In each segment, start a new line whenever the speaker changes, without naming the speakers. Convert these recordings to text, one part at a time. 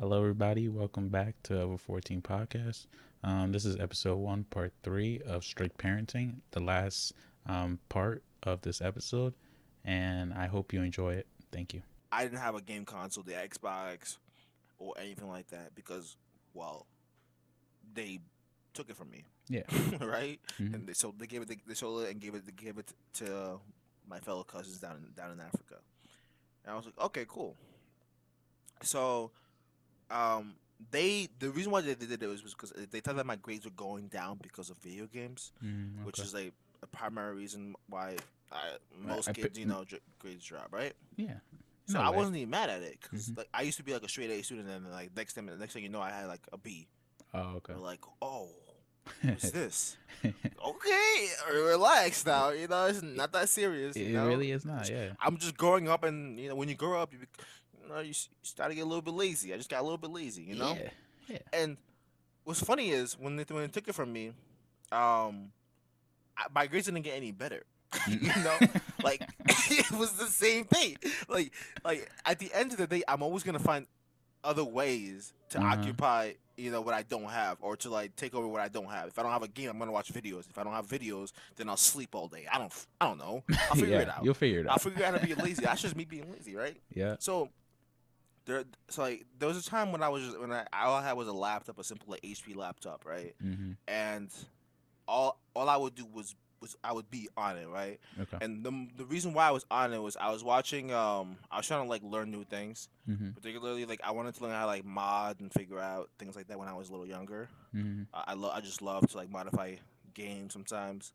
Hello, everybody. Welcome back to Over 14 Podcast. Um, this is episode one, part three of Strict Parenting, the last um, part of this episode. And I hope you enjoy it. Thank you.
I didn't have a game console, the Xbox, or anything like that because, well, they took it from me,
Yeah.
right?
Mhm.
And they, so they gave it, they sold it and gave it, they gave it to my fellow cousins down in, down in Africa. And I was like, okay, cool. So, um, they the reason why they did it was because they thought that my grades were going down because of video games,
Mm,
which is like a primary reason why I, most
I
kids,
pi-
you know, dr- grades drop, right?
yeah.
So
No
I
way.
wasn't even mad at it because
Mhm.
like I used to be like a straight A student, and then like next time, next thing you know, I had like a B.
Oh, okay.
Like, oh, what's this? okay, relax now. You know, it's not that serious.
it really is not. Yeah.
I'm just growing up, and you know, when you grow up, you know, you, start to get a little bit lazy. I just got a little bit lazy, you know.
Yeah.
And what's funny is when they when they took it from me, um, I, my grades didn't get any better. you know, like it was the same thing. Like like at the end of the day, I'm always gonna find other ways to
Uh-huh.
occupy you know what I don't have or to like take over what I don't have. If I don't have a game, I'm gonna watch videos. If I don't have videos, then I'll sleep all day. I don't I don't know. I'll figure
yeah,
it out.
You'll figure it out.
I'll figure out how to be lazy. That's just me being lazy, right?
Yeah.
So there, so like there was a time when I was just when I all I had was a laptop, a simple like HP laptop, right?
hmm
And all all I would do was was I would be on it, right?
Okay.
And the the reason why I was on it was I was watching um I was trying to like learn new things,
hmm
particularly like I wanted to learn how to like mod and figure out things like that when I was a little younger.
hmm
I I, lo- I just love to like modify games sometimes,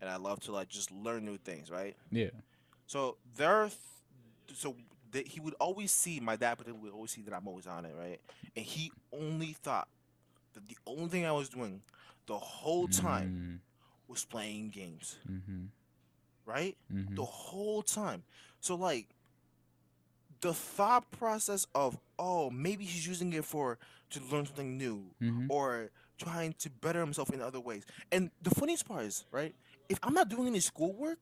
and I love to like just learn new things, right?
Yeah.
So there, are th- so that he would always see my dad, would always see that I'm always on it, right? And he only thought that the only thing I was doing the whole time was playing games,
Mm-hmm.
right?
hmm
The whole time. So like, the thought process of oh maybe he's using it for to learn something new
hmm
or trying to better himself in other ways. And the funniest part is, right, if I'm not doing any schoolwork,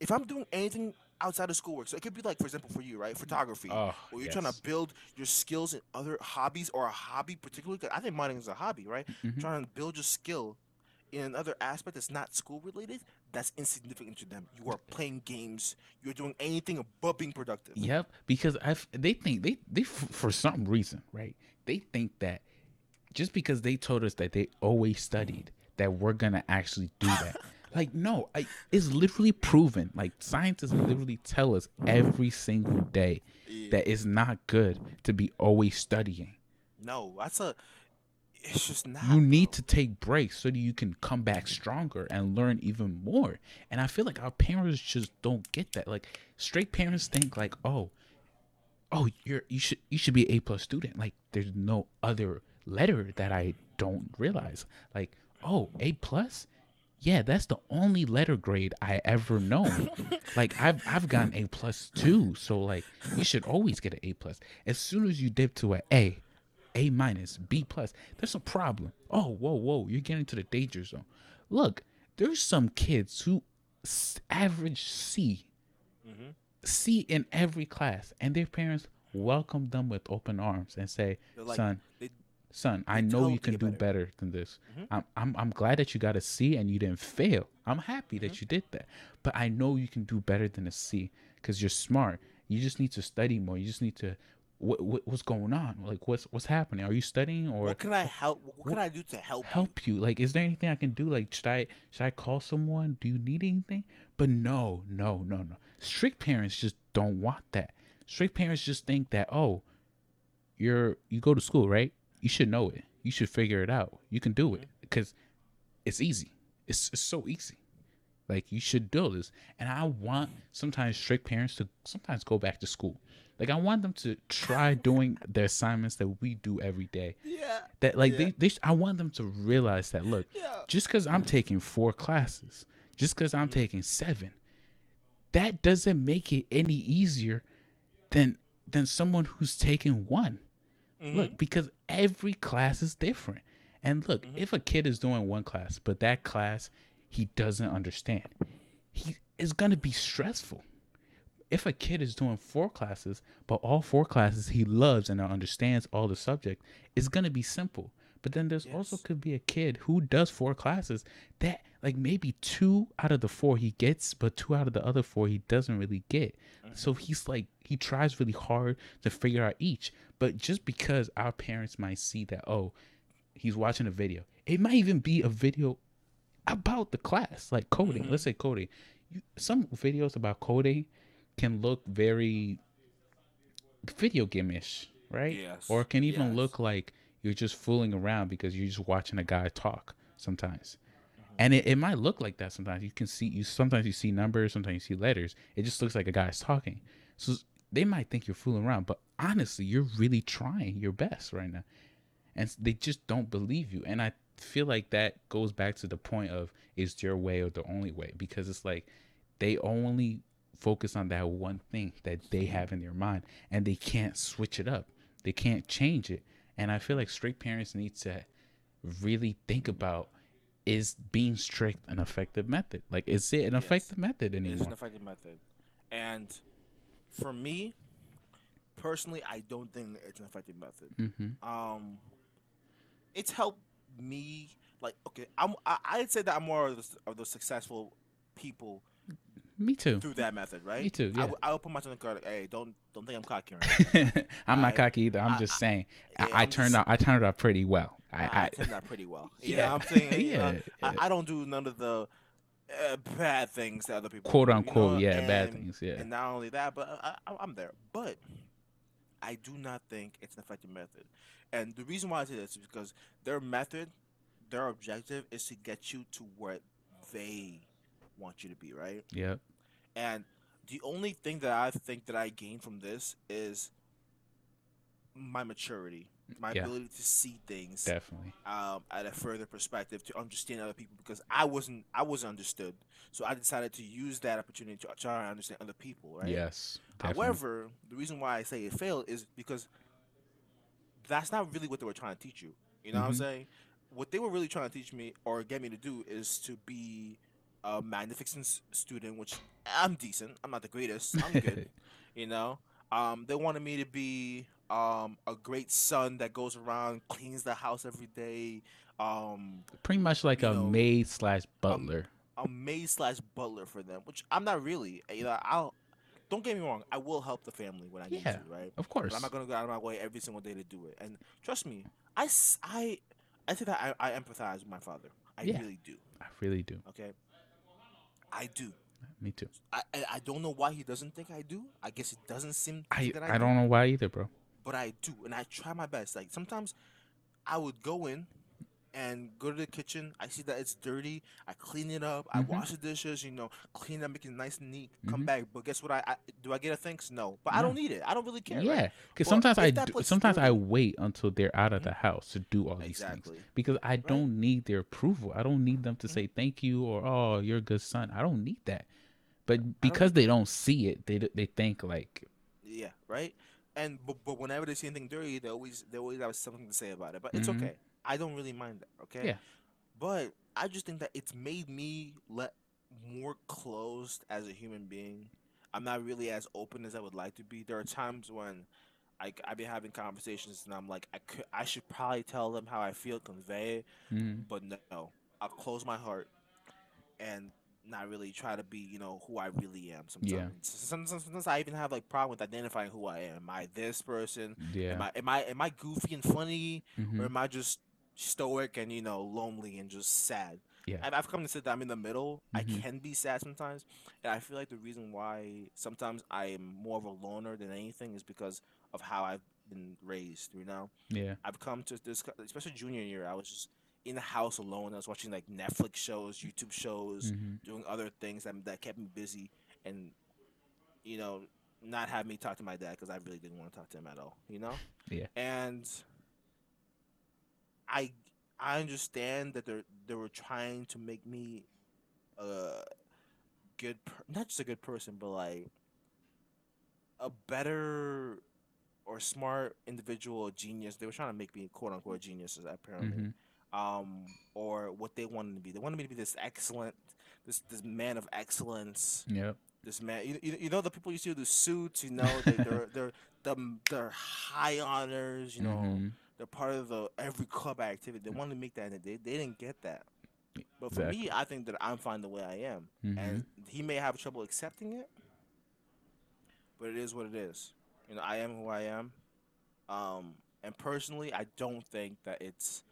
if I'm doing anything outside of schoolwork, so it could be like, for example, for you, right, photography,
Oh,
or you're trying to build your skills in other hobbies or a hobby, particularly, 'cause I think mining is a hobby, right?
Mhm.
Trying to build your skill in another aspect that's not school related, that's insignificant to them. You are playing games. You're doing anything above being productive.
Yep, because I they think they they for some reason, right? They think that just because they told us that they always studied that we're gonna actually do that. like no, I, it's literally proven. Like scientists literally tell us every single day
Yeah.
that it's not good to be always studying.
No, that's a. It's just not.
You need
bro.
to take breaks so that you can come back stronger and learn even more. And I feel like our parents just don't get that. Like straight parents think like, oh, oh, you're you should you should be a A plus student. Like there's no other letter that I don't realize. Like, oh, A plus? Yeah, that's the only letter grade I ever known. like I've I've gotten A plus too. So like you should always get an A plus. As soon as you dip to an A, a minus, B plus. There's a problem. Oh, whoa, whoa, you're getting to the danger zone. Look, there's some kids who s- average C,
Mhm.
C in every class, and their parents welcome them with open arms and say,
like-
"Son,
they-
son, I know you can do
better."
better than this.
Mhm.
I'm, I'm, I'm glad that you got a C and you didn't fail. I'm happy
Mm-hmm.
that you did that, but I know you can do better than a C because you're smart. You just need to study more. You just need to." What, what what's going on? Like what's what's happening? Are you studying or
What can I help? What can I do to help? you?
help you like is there anything i can do like should i should i call someone do you need anything but no no no no strict parents just don't want that strict parents just think that oh you're you go to school right you should know it. You should figure it out. You can do it mm-hmm. because it's easy. It's, it's so easy. Like you should do this. And i want sometimes strict parents to sometimes go back to school. Like i want them to try doing the assignments that we do every day.
Yeah.
that like
Yeah.
they, they sh- i want them to realize that look
Yeah.
just because i'm taking four classes just because i'm mm-hmm. taking seven that doesn't make it any easier than than someone who's taking one
Mm-hmm.
look because every class is different and look if a kid is doing one class but that class he doesn't understand he is going to be stressful if a kid is doing four classes, but all four classes he loves and understands all the subject, it's gonna be simple. But then there's also could be a kid who does four classes that like maybe two out of the four he gets, but two out of the other four he doesn't really get. So he's like he tries really hard to figure out each. But just because our parents might see that, oh, he's watching a video. It might even be a video about the class, like coding. Let's say coding. You, some videos about coding can look very video game-ish, right?
Yes,
Or it can even
yes.
look like you're just fooling around because you're just watching a guy talk sometimes.
Mm-hmm.
And it, it might look like that sometimes. You can see you sometimes you see numbers, sometimes you see letters. It just looks like a guy's talking. So they might think you're fooling around, but honestly, you're really trying your best right now. And they just don't believe you. And i feel like that goes back to the point of is your way or the only way? Because it's like they only focus on that one thing that they have in their mind and they can't switch it up. They can't change it. And i feel like strict parents need to really think about is being strict an effective method? Like is it an
Yes.
effective method
It is an effective method, and for me, personally, I don't think it's an effective method.
mm-hmm.
Um, it's helped me. Like, okay, I'm. I, I'd say that I'm more of the, of the successful people
me too
through that method, right?
Me too,
I,
yeah.
w- I would put myself in the card. Like, hey, don't don't think I'm cocky. Or anything.
i'm not cocky either i'm
I-
just
I-
saying
yeah,
I, I
I'm
turned
just-
out i turned out pretty well i,
I,
I
turned out pretty well.
Yeah.
Yeah, I'm saying. you know,
Yeah,
I,
yeah.
I don't do none of the uh, bad things to other people
Quote,
do, you
unquote,
know,
yeah, bad things, yeah.
And not only that, but I, I, I'm there. But I do not think it's an effective method. And the reason why I say this is because their method, their objective is to get you to where they want you to be, right?
Yeah.
And the only thing that I think that I gained from this is my maturity, my
Yeah.
ability to see things
definitely
um, at a further perspective to understand other people because I wasn't I wasn't understood. So I decided to use that opportunity to try and understand other people, right?
Yes. Definitely.
However, the reason why I say it failed is because that's not really what they were trying to teach you. You know what I'm
Mhm.
saying? What they were really trying to teach me or get me to do is to be a magnificent student, which I'm decent. I'm not the greatest. I'm good. you know, um, they wanted me to be um, a great son that goes around, cleans the house every day, um,
pretty much like a
know,
maid slash butler.
a maid slash butler for them, which I'm not really. You know, I'll don't get me wrong. I will help the family when I need to, right?
of
But
course.
I'm not gonna go out of my way every single day to do it. And trust me, I I I think that I, I empathize with my father. I
Yeah.
really do.
I really do.
Okay, I do.
Me too.
I, I I don't know why he doesn't think I do. I guess it doesn't seem
I
that I,
I
do,
don't know why either, bro.
But I do, and I try my best. Like sometimes, I would go in and go to the kitchen. I see that it's dirty. I clean it up. I
Mhm.
wash the dishes. You know, clean it, make it nice and neat. Come
Mhm.
back, but guess what? I, I do. I get a thanks? No, but I don't need it. I don't really care.
Yeah, because
But
sometimes I do, sometimes I wait until they're out of the house to do all these
Exactly.
things because I don't need their approval. I don't need them to say thank you or oh you're a good son. I don't need that. But because they don't see it, they they think like
Yeah, right. And but, but whenever they see anything dirty, they always they always have something to say about it. But it's
Mhm.
okay. I don't really mind that. Okay.
Yeah.
But I just think that it's made me let more closed as a human being. I'm not really as open as I would like to be. There are times when I I be having conversations and I'm like I could I should probably tell them how I feel, convey it,
mm,
but no, I'll close my heart and not really try to be, you know, who I really am. Sometimes,
Yeah.
sometimes, sometimes I even have like problem with identifying who I am. Am I this person?
yeah.
Am I am I am I goofy and funny,
mhm.
or am I just stoic and you know lonely and just sad?
Yeah.
I've, I've come to sit that I'm in the middle. I
Mhm.
can be sad sometimes, and I feel like the reason why sometimes I am more of a loner than anything is because of how I've been raised. You know.
yeah.
I've come to this, especially junior year. I was just in the house alone. I was watching like Netflix shows, YouTube shows,
mhm.
doing other things that, that kept me busy, and you know, not have me talk to my dad because I really didn't want to talk to him at all. You know.
Yeah.
And I I understand that they they were trying to make me a good, per- not just a good person, but like a better or smart individual, a genius. They were trying to make me quote unquote geniuses apparently,
Mhm.
Um, or what they wanted to be. They wanted me to be this excellent, this this man of excellence,
Yep.
this man. You, you, you know the people you see with the suits. You know they, they're they're they're, they're high honors. You know
Mhm.
they're part of the every club activity. They want to make that, and they they didn't get that. But for
Exactly.
me, I think that I'm fine the way I am,
Mhm.
and he may have trouble accepting it. But it is what it is. You know, I am who I am. Um, and personally, I don't think that it's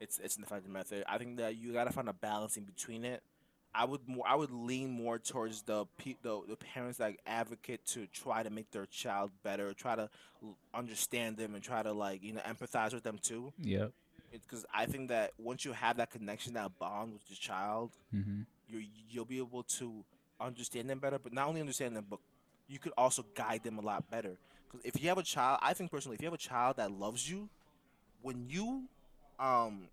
it's it's an effective method. I think that you gotta find a balance in between it. I would more I would lean more towards the pe- the, the parents that advocate to try to make their child better, try to l- understand them, and try to like you know empathize with them too.
Yeah.
Because I think that once you have that connection, that bond with your child,
hmm
you you'll be able to understand them better. But not only understand them, but you could also guide them a lot better. Because if you have a child, I think personally, if you have a child that loves you, when you um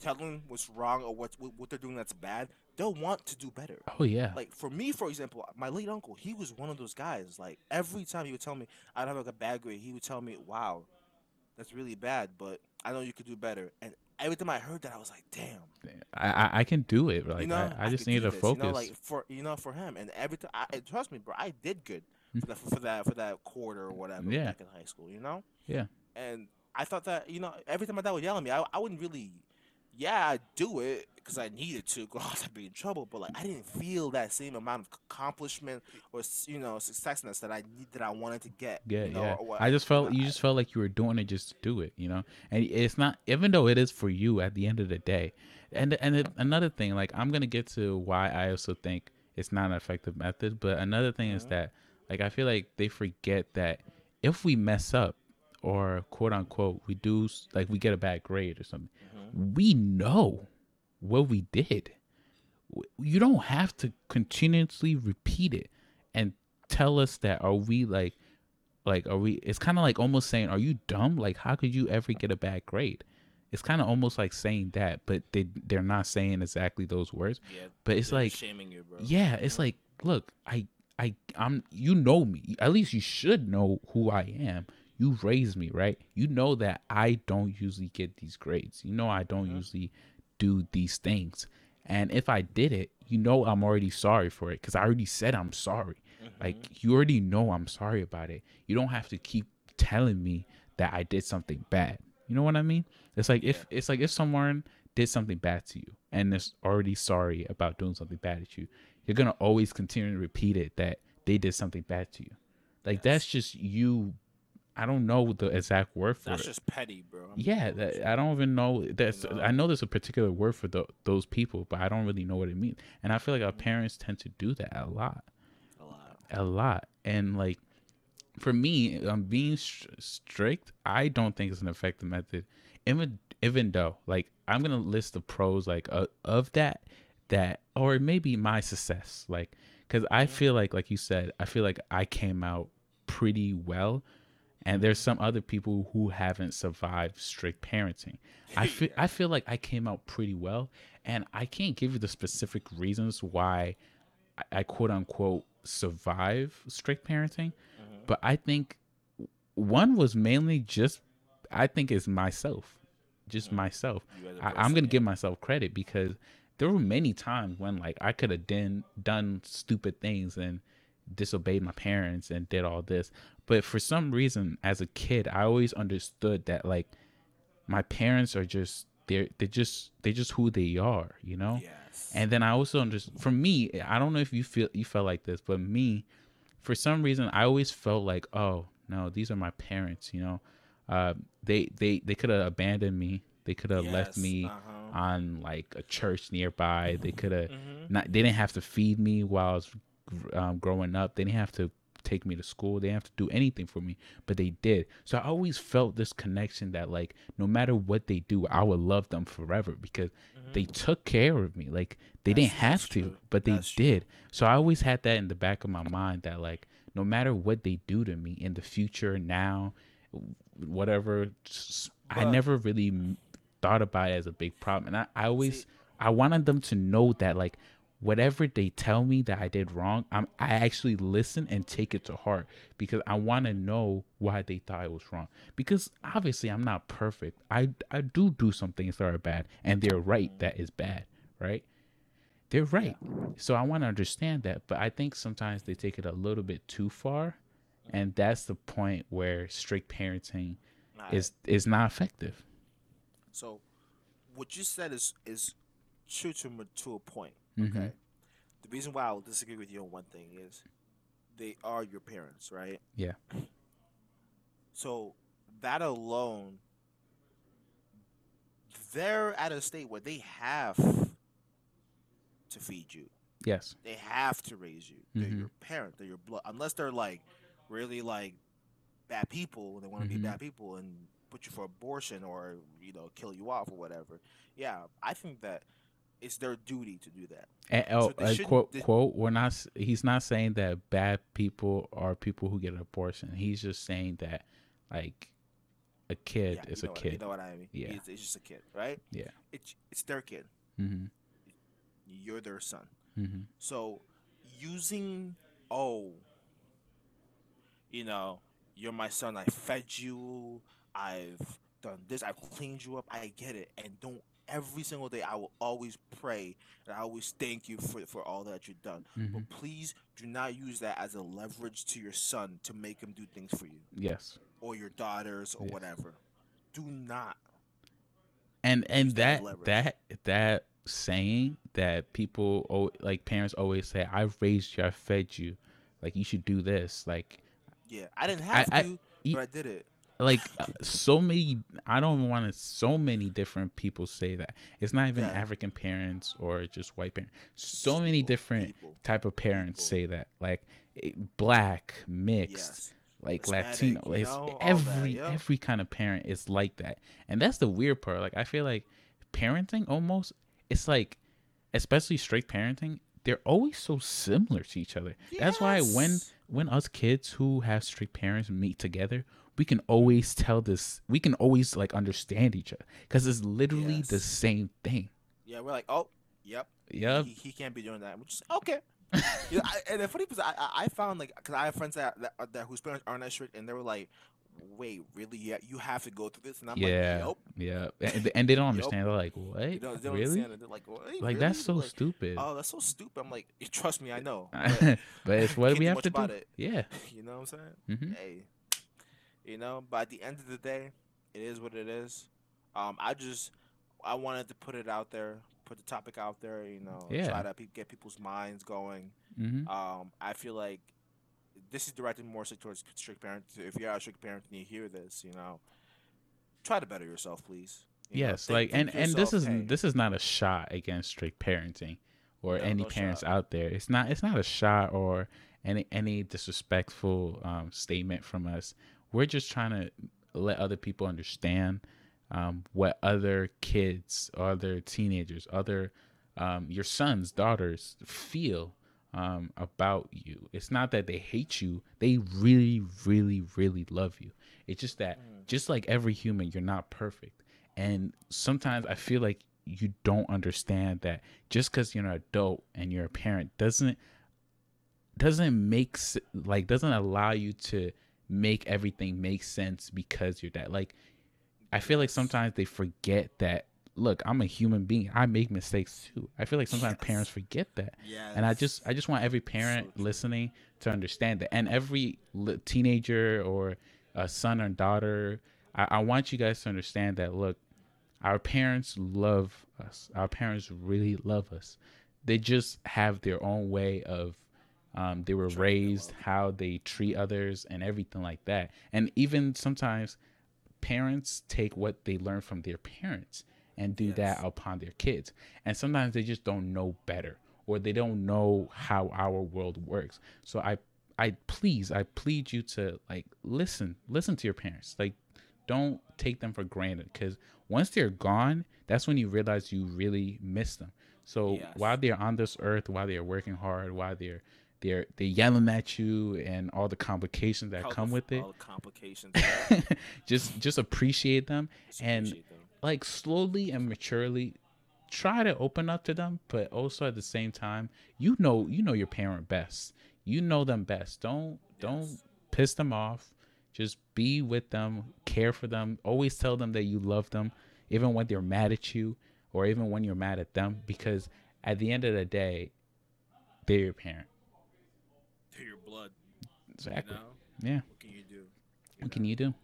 telling what's wrong or what what they're doing that's bad, they'll want to do better.
Oh yeah.
Like for me, for example, my late uncle, he was one of those guys. Like every time he would tell me I'd have like a bad grade, he would tell me, "Wow, that's really bad, but I know you could do better." And every time I heard that, I was like, "Damn."
I, I I can do it. Like
you know,
I, I just
could
need to
this,
focus.
You know, like for you know, for him, and every time, I, trust me, bro, I did good
Mm.
for that, for that for that quarter or whatever
Yeah.
back in high school. You know.
Yeah.
And I thought that you know, every time my dad would yell at me, I, I wouldn't really, yeah, I'd do it because I needed to, because I'd be in trouble. But like, I didn't feel that same amount of accomplishment or you know successness that I need that I wanted to get.
yeah,
you know,
yeah.
or what-
I just felt you
I-
just felt like you were doing it just to do it, you know. And it's not even though it is for you at the end of the day. And and it, another thing, like I'm gonna get to why I also think it's not an effective method. But another thing is
Mhm.
that like I feel like they forget that if we mess up or quote unquote we do like we get a bad grade or something,
Mhm.
we know what we did. You don't have to continuously repeat it and tell us that are we like like are we it's kind of like almost saying are you dumb like how could you ever get a bad grade it's kind of almost like saying that but they they're not saying exactly those words
Yeah,
but it's like
shaming you, bro.
yeah it's like look i i i'm you know me at least you should know who i am you raised me right you know that i don't usually get these grades you know i don't
Mhm.
usually do these things and if i did it you know i'm already sorry for it because i already said i'm sorry
Mhm.
like you already know I'm sorry about it. You don't have to keep telling me that I did something bad. You know what I mean? It's like if it's like if someone did something bad to you and is already sorry about doing something bad to you, you're gonna always continue to repeat it that they did something bad to you. Like that's just you. I don't know the exact word for
that's
it.
just petty, bro.
Yeah, that, I don't even know. That's
know?
I know there's a particular word for tho- those people, but I don't really know what it means. And I feel like our parents tend to do that a lot
a lot.
a lot and like for me um being str- strict i don't think it's an effective method even even though like i'm gonna list the pros like uh, of that that or maybe my success like because i feel like like you said i feel like i came out pretty well and there's some other people who haven't survived strict parenting i feel i feel like i came out pretty well and i can't give you the specific reasons why I, I quote unquote survive strict parenting,
Mhm.
but I think one was mainly just I think is myself, just
Mhm.
myself.
You as a
I, I'm gonna
yeah.
give myself credit because there were many times when like I could have done done stupid things and disobeyed my parents and did all this, but for some reason as a kid I always understood that like my parents are just they're they're just they're just who they are, you know.
Yes.
And then I also understand. For me, I don't know if you feel you felt like this, but me, for some reason, I always felt like, oh no, these are my parents. You know, uh, they they they could have abandoned me. They could have left me
uh-huh.
on like a church nearby. They could have
Mhm.
not. They didn't have to feed me while I was um, growing up. They didn't have to take me to school. They didn't have to do anything for me, but they did. So I always felt this connection that like no matter what they do, I would love them forever because they took care of me. Like they
Mm-hmm. That's-
didn't have to,
true.
but they
That's true.
did. So I always had that in the back of my mind that like no matter what they do to me in the future, now, whatever, s- I
But-
never really thought about it as a big problem. And I, I always
See-
I wanted them to know that like whatever they tell me that I did wrong, I'm I actually listen and take it to heart because I want to know why they thought I was wrong. Because obviously I'm not perfect. I I do do some things that are bad and they're right mm-hmm. that is bad, right? they're right. So I want to understand that, but I think sometimes they take it a little bit too far, and that's the point where strict parenting
Nah,
is is not effective.
So, what you said is is true to to a point.
Mhm.
Okay. The reason why I will disagree with you on one thing is they are your parents, right?
Yeah.
So that alone, they're at a state where they have to feed you.
Yes.
They have to raise you. They're
Mhm.
your parent. They're your blood. Unless they're like really like bad people, and they want to
Mhm.
be bad people and put you for abortion or you know kill you off or whatever. Yeah, I think that it's their duty to do that.
And, oh,
So
uh, quote
they-
quote. We're not. He's not saying that bad people are people who get an abortion. He's just saying that like a kid
yeah,
is a
What,
kid.
you know what I mean?
Yeah.
It's, it's just a kid, right?
Yeah.
It's it's their kid.
hmm
You're their son.
hmm
So using oh, you know, you're my son. I fed you. I've done this. I've cleaned you up. I get it. And don't every single day. I will always pray and I always thank you for for all that you've done.
hmm
But please do not use that as a leverage to your son to make him do things for you
Yes.
or your daughters or
Yes.
whatever. Do not.
and and
that
that that that saying that people like parents always say i've raised you i fed you like you should do this like
Yeah, I didn't have
I-
to,
e-
but I did it.
Like uh, so many i don't want to so many different people say that it's not even
Yeah.
african parents or just white parents so many different
people.
type of parents
people.
say that like eh, black mixed
Yes.
like
Hispanic,
Latino,
you
it's
know, all that,
every
yeah.
every kind of parent is like that, and that's the weird part. Like I feel like parenting almost it's like, especially straight parenting, they're always so similar to each other. That's why when when us kids who have strict parents meet together, we can always tell this. We can always like understand each other because it's literally the same thing.
Yeah, we're like, oh, yep,
Yep.
he, he can't be doing that. We're just okay. you know, I, and the funny part, is, I, I found like, cause I have friends that, that uh, that whose parents aren't that strict, and they were like, wait, really? Yeah, you have to go through this, and I'm
yeah.
like,
Yeah. And, and they don't understand. They're like, what?
yep. They don't
really?
understand. They're like, what?
Like that's so
Like,
stupid.
Oh, that's so stupid. I'm like, trust me, I know.
but,
But
it's what we have to do.
it.
Yeah.
you know what I'm saying?
hmm
hey, you know, but at the end of the day, it is what it is. Um, I just I wanted to put it out there, put the topic out there. You know,
Yeah.
try to pe- get people's minds going.
hmm
Um, I feel like this is directed more so towards strict parents. If you're a strict parent and you hear this, you know, try to better yourself, please. You know,
Yes,
think-
like and
think
and this is
hey,
this is not a shot against strict parenting or
No,
any
no
parents
shot.
out there. It's not it's not a shot or any any disrespectful um, statement from us. We're just trying to let other people understand um, what other kids, other teenagers, other um, your sons, daughters feel um, about you. It's not that they hate you; they really, really, really love you. It's just that,
Mm.
just like every human, you're not perfect, and sometimes I feel like you don't understand that just because you're an adult and you're a parent doesn't doesn't make like doesn't allow you to make everything make sense because you're that like I feel like sometimes they forget that look, I'm a human being. I make mistakes too. I feel like sometimes
Yes.
parents forget that.
Yes.
And I just I just want every parent
true.
listening to understand that and every li- teenager or a son or daughter, I, I want you guys to understand that look, our parents love us. Our parents really love us. They just have their own way of um, they were raised, how they treat others, and everything like that. And even sometimes parents take what they learn from their parents and do
Yes.
that upon their kids. And sometimes they just don't know better or they don't know how our world works. So I I please I plead you to like listen listen to your parents. Like don't take them for granted cuz once they're gone, that's when you realize you really miss them. So
Yes.
while they're on this earth, while they're working hard, while they're they're they're yelling at you and all the complications that
All
come
f-
with it,
all the complications.
just just appreciate them
just
and
appreciate them.
like slowly and maturely try to open up to them but also at the same time you know you know your parent best you know them best don't don't piss them off just be with them care for them always tell them that you love them even when they're mad at you or even when you're mad at them because at the end of the day, they're your parent.
They're your blood.
Exactly.
You know?
Yeah.
What can you do? You
What
know?
can you do?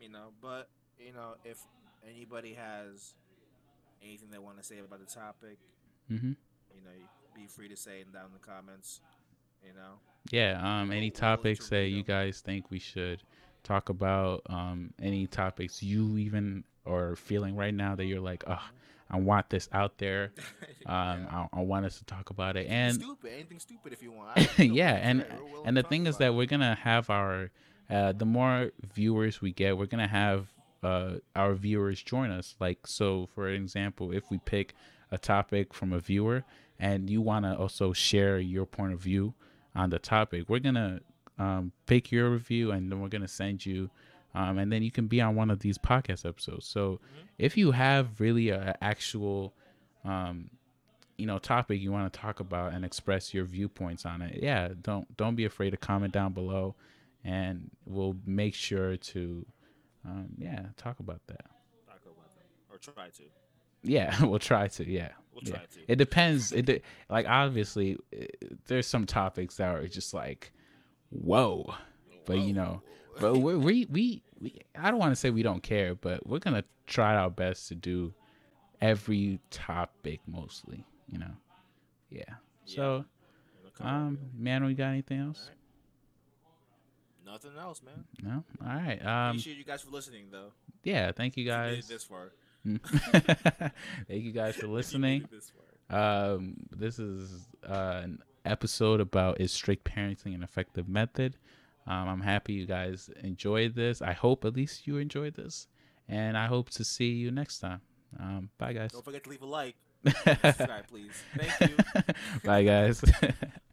you know but you know if anybody has anything they want to say about the topic
Mm-hmm.
you know be free to say it down in the comments you know
Yeah. Um. Any topics that you guys think we should talk about? Um. Any topics you even are feeling right now that you're like, oh, I want this out there. Um.
Yeah.
I, I want us to talk about it. And
stupid anything stupid if you want I don't know,
yeah, and
fair, we're willing
and the thing is that we're gonna have our, uh, the more viewers we get, we're gonna have uh our viewers join us. Like so, for example, if we pick a topic from a viewer and you want to also share your point of view on the topic, we're gonna um pick your review and then we're gonna send you. Um, and then you can be on one of these podcast episodes. So, if you have really a actual, um, you know topic you want to talk about and express your viewpoints on it yeah don't don't be afraid to comment down below and we'll make sure to um, yeah talk about that.
Talk about them or try to.
Yeah we'll try to yeah.
We'll
yeah.
try to.
It depends. It de- like obviously eh, there's some topics that are just like whoa. But you know but we we we, i don't want to say we don't care but we're gonna try our best to do every topic mostly you know? Yeah. So
cover it.
um man we got anything else?
Nothing else man.
No? All right um
appreciate you guys for listening though.
yeah thank you guys.
this far.
Thank you guys for
If you made
listening.
this far.
Um, this is uh, an episode about is strict parenting an effective method. Um, I'm happy you guys enjoyed this. I hope at least you enjoyed this, and I hope to see you next time. Um, bye, guys.
don't forget to leave a like subscribe please thank you
bye, guys.